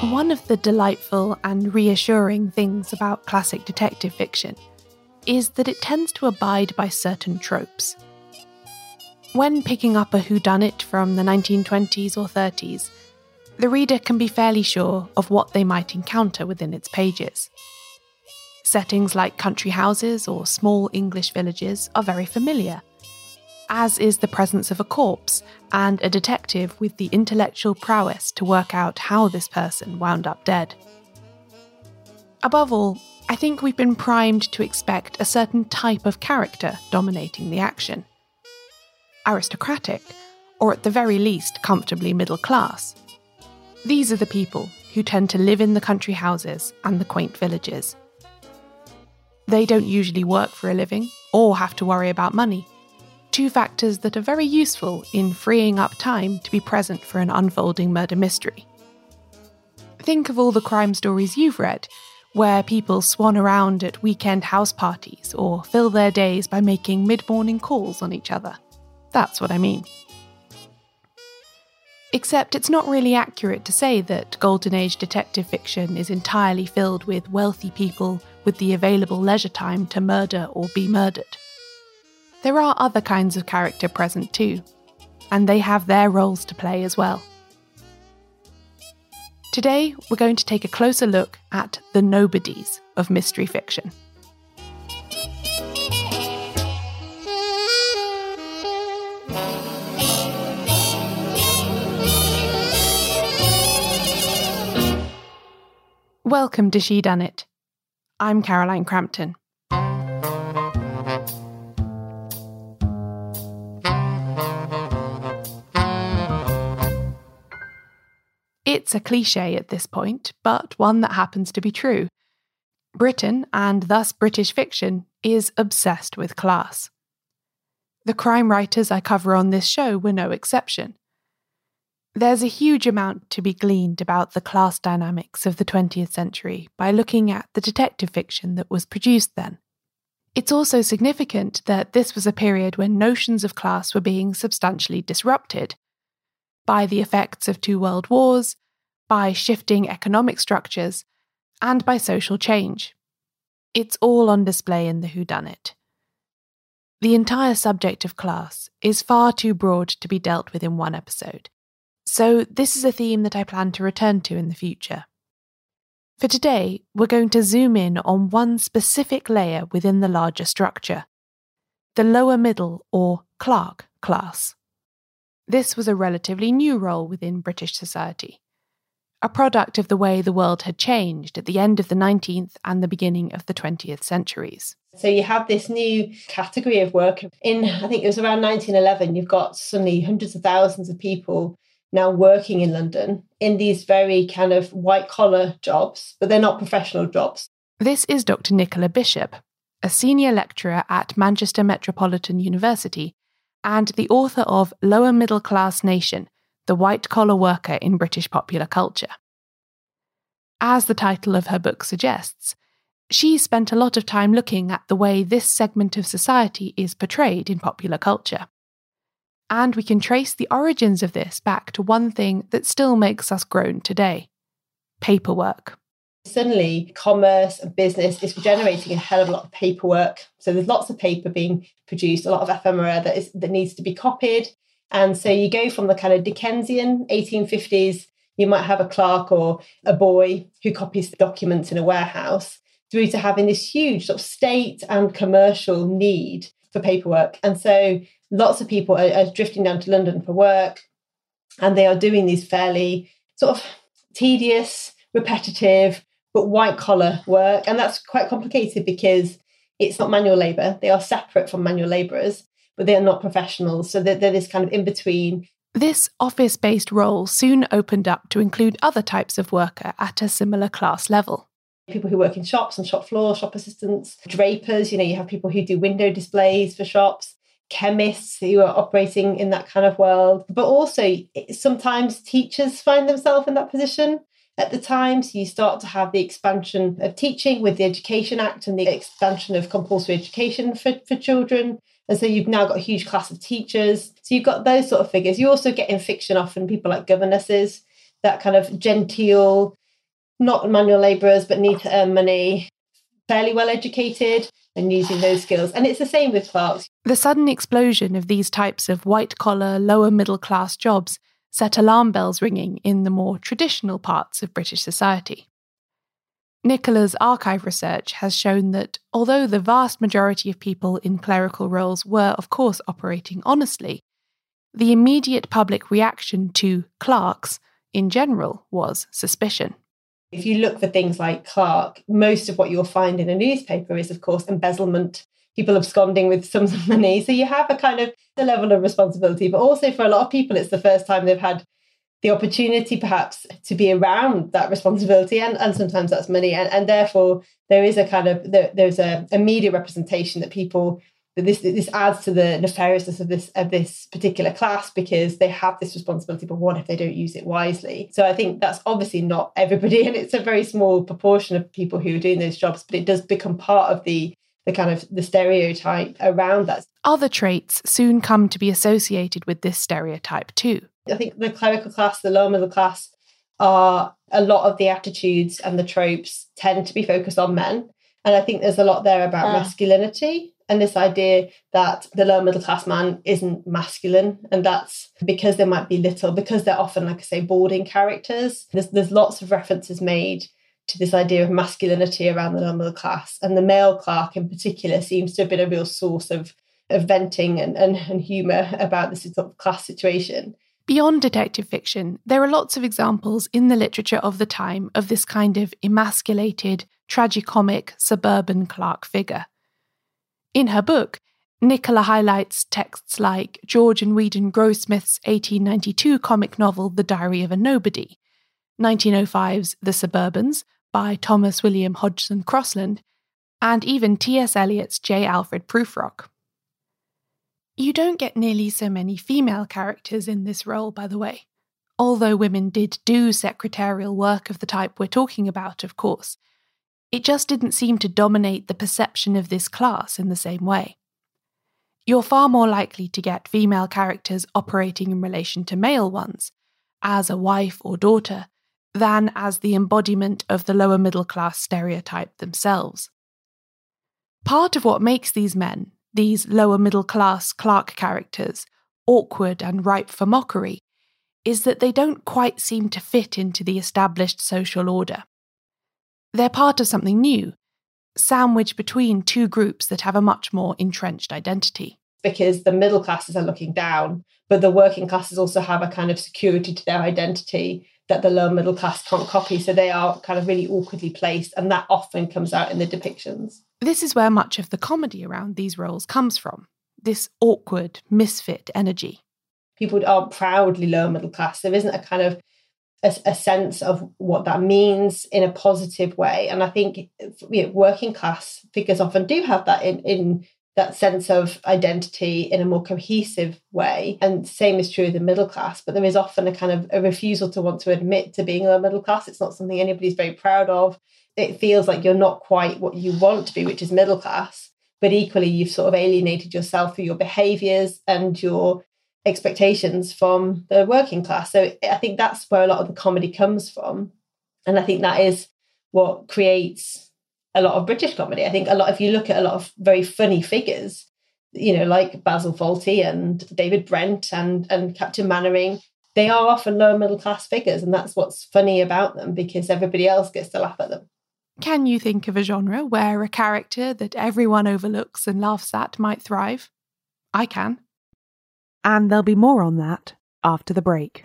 One of the delightful and reassuring things about classic detective fiction is that it tends to abide by certain tropes. When picking up a whodunit from the 1920s or 30s, the reader can be fairly sure of what they might encounter within its pages. Settings like country houses or small English villages are very familiar, as is the presence of a corpse and a detective with the intellectual prowess to work out how this person wound up dead. Above all, I think we've been primed to expect a certain type of character dominating the action aristocratic, or at the very least, comfortably middle class. These are the people who tend to live in the country houses and the quaint villages. They don't usually work for a living or have to worry about money two factors that are very useful in freeing up time to be present for an unfolding murder mystery. Think of all the crime stories you've read, where people swan around at weekend house parties or fill their days by making mid morning calls on each other. That's what I mean. Except it's not really accurate to say that Golden Age detective fiction is entirely filled with wealthy people with the available leisure time to murder or be murdered. There are other kinds of character present too, and they have their roles to play as well. Today, we're going to take a closer look at the nobodies of mystery fiction. Welcome to It. I'm Caroline Crampton. It's a cliche at this point, but one that happens to be true. Britain, and thus British fiction, is obsessed with class. The crime writers I cover on this show were no exception. There's a huge amount to be gleaned about the class dynamics of the 20th century by looking at the detective fiction that was produced then. It's also significant that this was a period when notions of class were being substantially disrupted by the effects of two world wars, by shifting economic structures, and by social change. It's all on display in The Whodunit. The entire subject of class is far too broad to be dealt with in one episode, so this is a theme that I plan to return to in the future. For today, we're going to zoom in on one specific layer within the larger structure the lower middle or clerk class. This was a relatively new role within British society, a product of the way the world had changed at the end of the 19th and the beginning of the 20th centuries. So you have this new category of work. In, I think it was around 1911, you've got suddenly hundreds of thousands of people now working in London in these very kind of white collar jobs, but they're not professional jobs. This is Dr. Nicola Bishop, a senior lecturer at Manchester Metropolitan University and the author of Lower Middle Class Nation The White Collar Worker in British Popular Culture. As the title of her book suggests, she spent a lot of time looking at the way this segment of society is portrayed in popular culture. And we can trace the origins of this back to one thing that still makes us groan today paperwork suddenly commerce and business is generating a hell of a lot of paperwork. So there's lots of paper being produced, a lot of ephemera that is that needs to be copied. And so you go from the kind of Dickensian 1850s, you might have a clerk or a boy who copies documents in a warehouse, through to having this huge sort of state and commercial need for paperwork. And so lots of people are, are drifting down to London for work, and they are doing these fairly sort of tedious, repetitive, but white collar work. And that's quite complicated because it's not manual labor. They are separate from manual laborers, but they are not professionals. So they're, they're this kind of in between This office based role soon opened up to include other types of worker at a similar class level. People who work in shops and shop floor, shop assistants, drapers, you know, you have people who do window displays for shops, chemists who are operating in that kind of world. But also, sometimes teachers find themselves in that position at the time. So you start to have the expansion of teaching with the Education Act and the expansion of compulsory education for, for children. And so you've now got a huge class of teachers. So you've got those sort of figures. You also get in fiction often people like governesses, that kind of genteel, not manual labourers, but need to earn money, fairly well educated and using those skills. And it's the same with clerks. The sudden explosion of these types of white collar, lower middle class jobs set alarm bells ringing in the more traditional parts of British society. Nicola's archive research has shown that although the vast majority of people in clerical roles were, of course, operating honestly, the immediate public reaction to clerks in general was suspicion. If you look for things like clerk, most of what you'll find in a newspaper is, of course, embezzlement, people absconding with sums of money. So you have a kind of the level of responsibility, but also for a lot of people, it's the first time they've had the opportunity perhaps to be around that responsibility and, and sometimes that's money and, and therefore there is a kind of there, there's a, a media representation that people that this this adds to the nefariousness of this of this particular class because they have this responsibility but what if they don't use it wisely so i think that's obviously not everybody and it's a very small proportion of people who are doing those jobs but it does become part of the the kind of the stereotype around that other traits soon come to be associated with this stereotype too I think the clerical class, the lower middle class, are a lot of the attitudes and the tropes tend to be focused on men. And I think there's a lot there about ah. masculinity and this idea that the lower middle class man isn't masculine. And that's because they might be little, because they're often, like I say, boarding characters. There's, there's lots of references made to this idea of masculinity around the middle class. And the male clerk in particular seems to have been a real source of, of venting and, and, and humour about this sort of class situation. Beyond detective fiction, there are lots of examples in the literature of the time of this kind of emasculated, tragicomic suburban clerk figure. In her book, Nicola highlights texts like George and Weedon Grossmith's 1892 comic novel The Diary of a Nobody, 1905's The Suburbans by Thomas William Hodgson Crosland, and even T.S. Eliot's J. Alfred Prufrock. You don't get nearly so many female characters in this role, by the way. Although women did do secretarial work of the type we're talking about, of course, it just didn't seem to dominate the perception of this class in the same way. You're far more likely to get female characters operating in relation to male ones, as a wife or daughter, than as the embodiment of the lower middle class stereotype themselves. Part of what makes these men, these lower middle class clerk characters, awkward and ripe for mockery, is that they don't quite seem to fit into the established social order. They're part of something new, sandwiched between two groups that have a much more entrenched identity. Because the middle classes are looking down, but the working classes also have a kind of security to their identity that the lower middle class can't copy. So they are kind of really awkwardly placed, and that often comes out in the depictions. This is where much of the comedy around these roles comes from this awkward, misfit energy. People aren't proudly lower middle class. There isn't a kind of a, a, sense of what that means in a positive way. And I think you know, working class figures often do have that in, in that sense of identity in a more cohesive way. And same is true of the middle class, but there is often a kind of a refusal to want to admit to being a middle class. It's not something anybody's very proud of it feels like you're not quite what you want to be, which is middle class. But equally, you've sort of alienated yourself through your behaviors and your expectations from the working class. So I think that's where a lot of the comedy comes from. And I think that is what creates a lot of British comedy. I think a lot, if you look at a lot of very funny figures, you know, like Basil Fawlty and David Brent and, and Captain Mainwaring, they are often lower middle class figures. And that's what's funny about them because everybody else gets to laugh at them. Can you think of a genre where a character that everyone overlooks and laughs at might thrive? I can. And there'll be more on that after the break.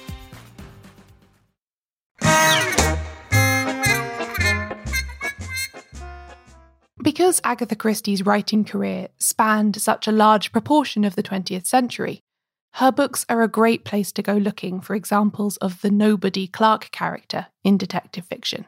Because Agatha Christie's writing career spanned such a large proportion of the 20th century, her books are a great place to go looking for examples of the nobody clerk character in detective fiction.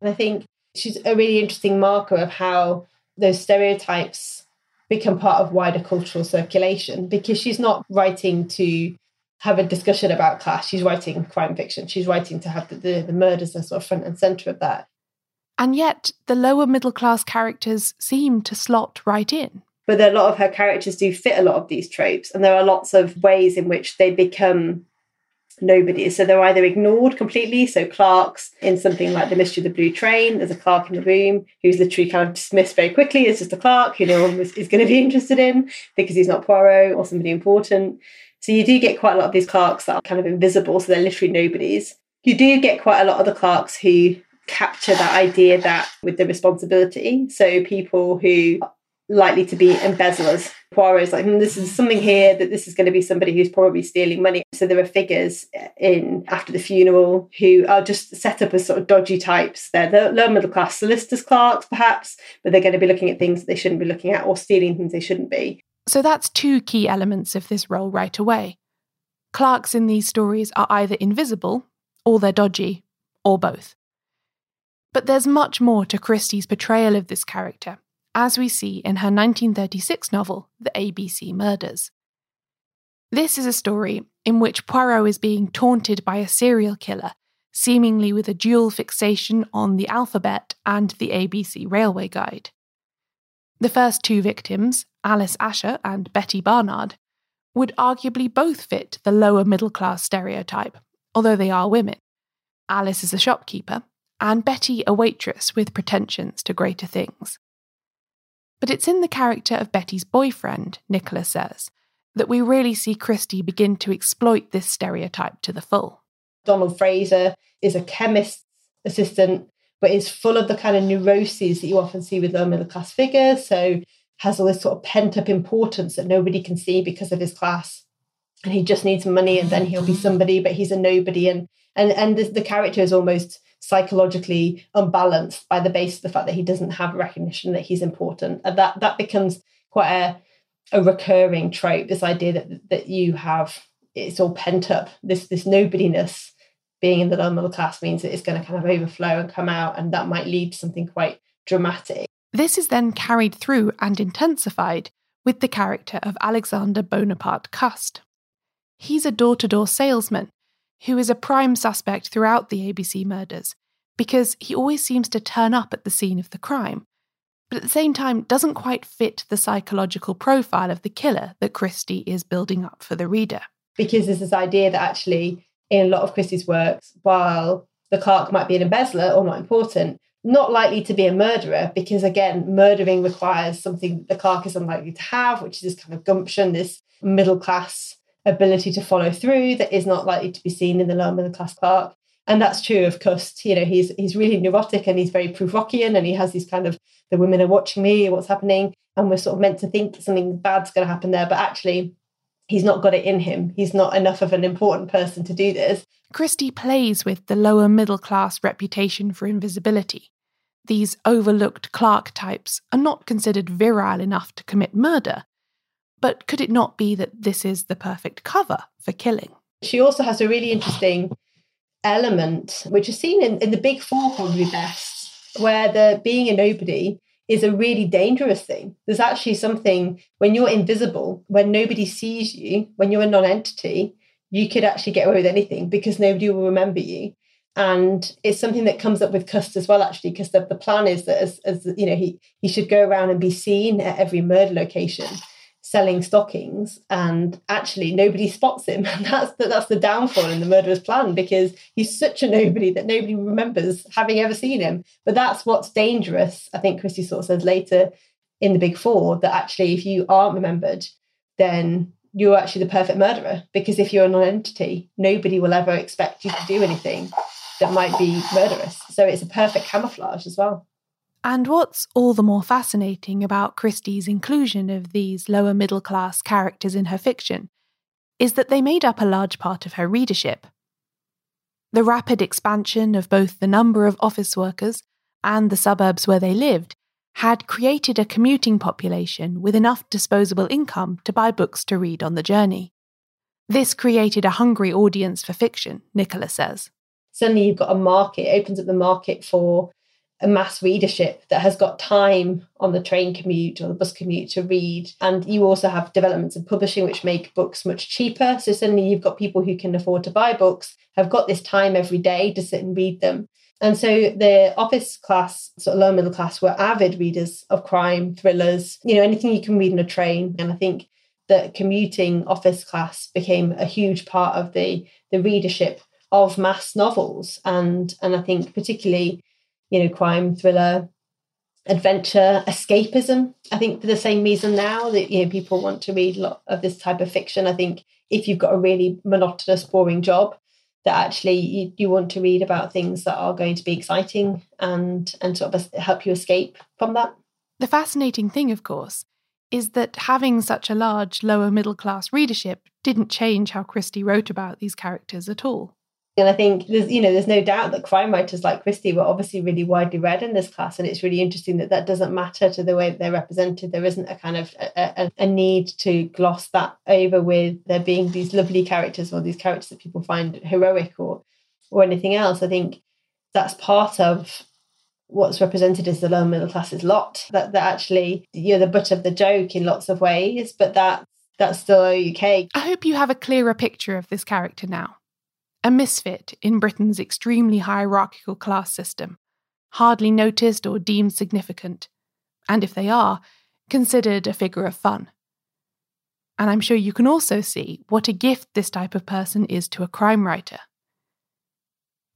And I think she's a really interesting marker of how those stereotypes become part of wider cultural circulation because she's not writing to have a discussion about class. She's writing crime fiction. She's writing to have the, the, the murders as sort of front and centre of that. And yet, the lower middle class characters seem to slot right in. But a lot of her characters do fit a lot of these tropes, and there are lots of ways in which they become nobody. So they're either ignored completely. So clerks in something like The Mystery of the Blue Train, there's a clerk in the room who's literally kind of dismissed very quickly as just a clerk who no one is going to be interested in because he's not Poirot or somebody important. So you do get quite a lot of these clerks that are kind of invisible, so they're literally nobodies. You do get quite a lot of the clerks who capture that idea that with the responsibility. So people who likely to be embezzlers. Poirot's like, mm, this is something here that this is going to be somebody who's probably stealing money. So there are figures in after the funeral who are just set up as sort of dodgy types. They're the lower middle class solicitors clerks, perhaps, but they're going to be looking at things that they shouldn't be looking at or stealing things they shouldn't be. So that's two key elements of this role right away. Clerks in these stories are either invisible, or they're dodgy, or both. But there's much more to Christie's portrayal of this character as we see in her 1936 novel, The ABC Murders. This is a story in which Poirot is being taunted by a serial killer, seemingly with a dual fixation on the alphabet and the ABC Railway Guide. The first two victims, Alice Asher and Betty Barnard, would arguably both fit the lower middle class stereotype, although they are women. Alice is a shopkeeper, and Betty a waitress with pretensions to greater things. But it's in the character of Betty's boyfriend, Nicola says, that we really see Christie begin to exploit this stereotype to the full. Donald Fraser is a chemist's assistant, but is full of the kind of neuroses that you often see with lower middle class figures. So has all this sort of pent up importance that nobody can see because of his class. And he just needs money and then he'll be somebody, but he's a nobody. And and and the, the character is almost psychologically unbalanced by the base of the fact that he doesn't have recognition that he's important. And that that becomes quite a, a recurring trope, this idea that that you have it's all pent up. This this nobodiness being in the lower middle class means that it's going to kind of overflow and come out, and that might lead to something quite dramatic. This is then carried through and intensified with the character of Alexander Bonaparte Cust. He's a door to door salesman who is a prime suspect throughout the ABC murders because he always seems to turn up at the scene of the crime, but at the same time doesn't quite fit the psychological profile of the killer that Christie is building up for the reader. Because there's this idea that actually, in a lot of Christie's works, while the clerk might be an embezzler or not important, not likely to be a murderer because again murdering requires something the clerk is unlikely to have which is this kind of gumption this middle class ability to follow through that is not likely to be seen in the lower middle class clerk. And that's true of Cust. You know, he's he's really neurotic and he's very Prufrockian and he has these kind of the women are watching me, what's happening, and we're sort of meant to think something bad's going to happen there, but actually he's not got it in him. He's not enough of an important person to do this. Christie plays with the lower middle class reputation for invisibility. These overlooked clerk types are not considered virile enough to commit murder, but could it not be that this is the perfect cover for killing? She also has a really interesting element, which is seen in, in the big four probably best, where the being a nobody is a really dangerous thing. There's actually something when you're invisible, when nobody sees you, when you're a non-entity, you could actually get away with anything because nobody will remember you. And it's something that comes up with Cust as well, actually, because the, the plan is that as, as you know, he he should go around and be seen at every murder location selling stockings and actually nobody spots him. And that's the, that's the downfall in the murderer's plan because he's such a nobody that nobody remembers having ever seen him. But that's what's dangerous i think christie sort of says later in the big four that actually if you aren't remembered then you're actually the perfect murderer. Because if you're a non-entity nobody will ever expect you to do anything that might be murderous. So it's a perfect camouflage as well and what's all the more fascinating about Christie's inclusion of these lower middle class characters in her fiction is that they made up a large part of her readership. The rapid expansion of both the number of office workers and the suburbs where they lived had created a commuting population with enough disposable income to buy books to read on the journey. This created a hungry audience for fiction, Nicola says. Suddenly, you've got a market, it opens up the market for a mass readership that has got time on the train commute or the bus commute to read. And you also have developments in publishing which make books much cheaper. So suddenly you've got people who can afford to buy books, have got this time every day to sit and read them. And so the office class, sort of lower middle class, were avid readers of crime, thrillers, you know, anything you can read in a train. And I think that commuting office class became a huge part of the the readership of mass novels. And and I think particularly you know, crime, thriller, adventure, escapism. I think for the same reason now that you know people want to read a lot of this type of fiction. I think if you've got a really monotonous, boring job, that actually you, you want to read about things that are going to be exciting and and sort of help you escape from that. The fascinating thing, of course, is that having such a large lower middle class readership didn't change how Christie wrote about these characters at all. And I think there's, you know, there's no doubt that crime writers like Christie were obviously really widely read in this class, and it's really interesting that that doesn't matter to the way that they're represented. There isn't a kind of a, a, a need to gloss that over with there being these lovely characters or these characters that people find heroic or or anything else. I think that's part of what's represented as the lower middle class's lot. That that actually you're the butt of the joke in lots of ways, but that that's still okay. I hope you have a clearer picture of this character now a misfit in Britain's extremely hierarchical class system, hardly noticed or deemed significant, and if they are, considered a figure of fun. And I'm sure you can also see what a gift this type of person is to a crime writer.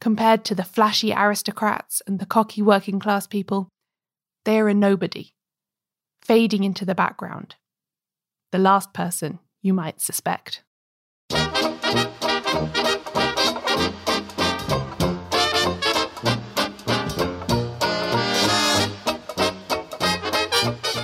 Compared to the flashy aristocrats and the cocky working class people, they are a nobody, fading into the background. The last person you might suspect.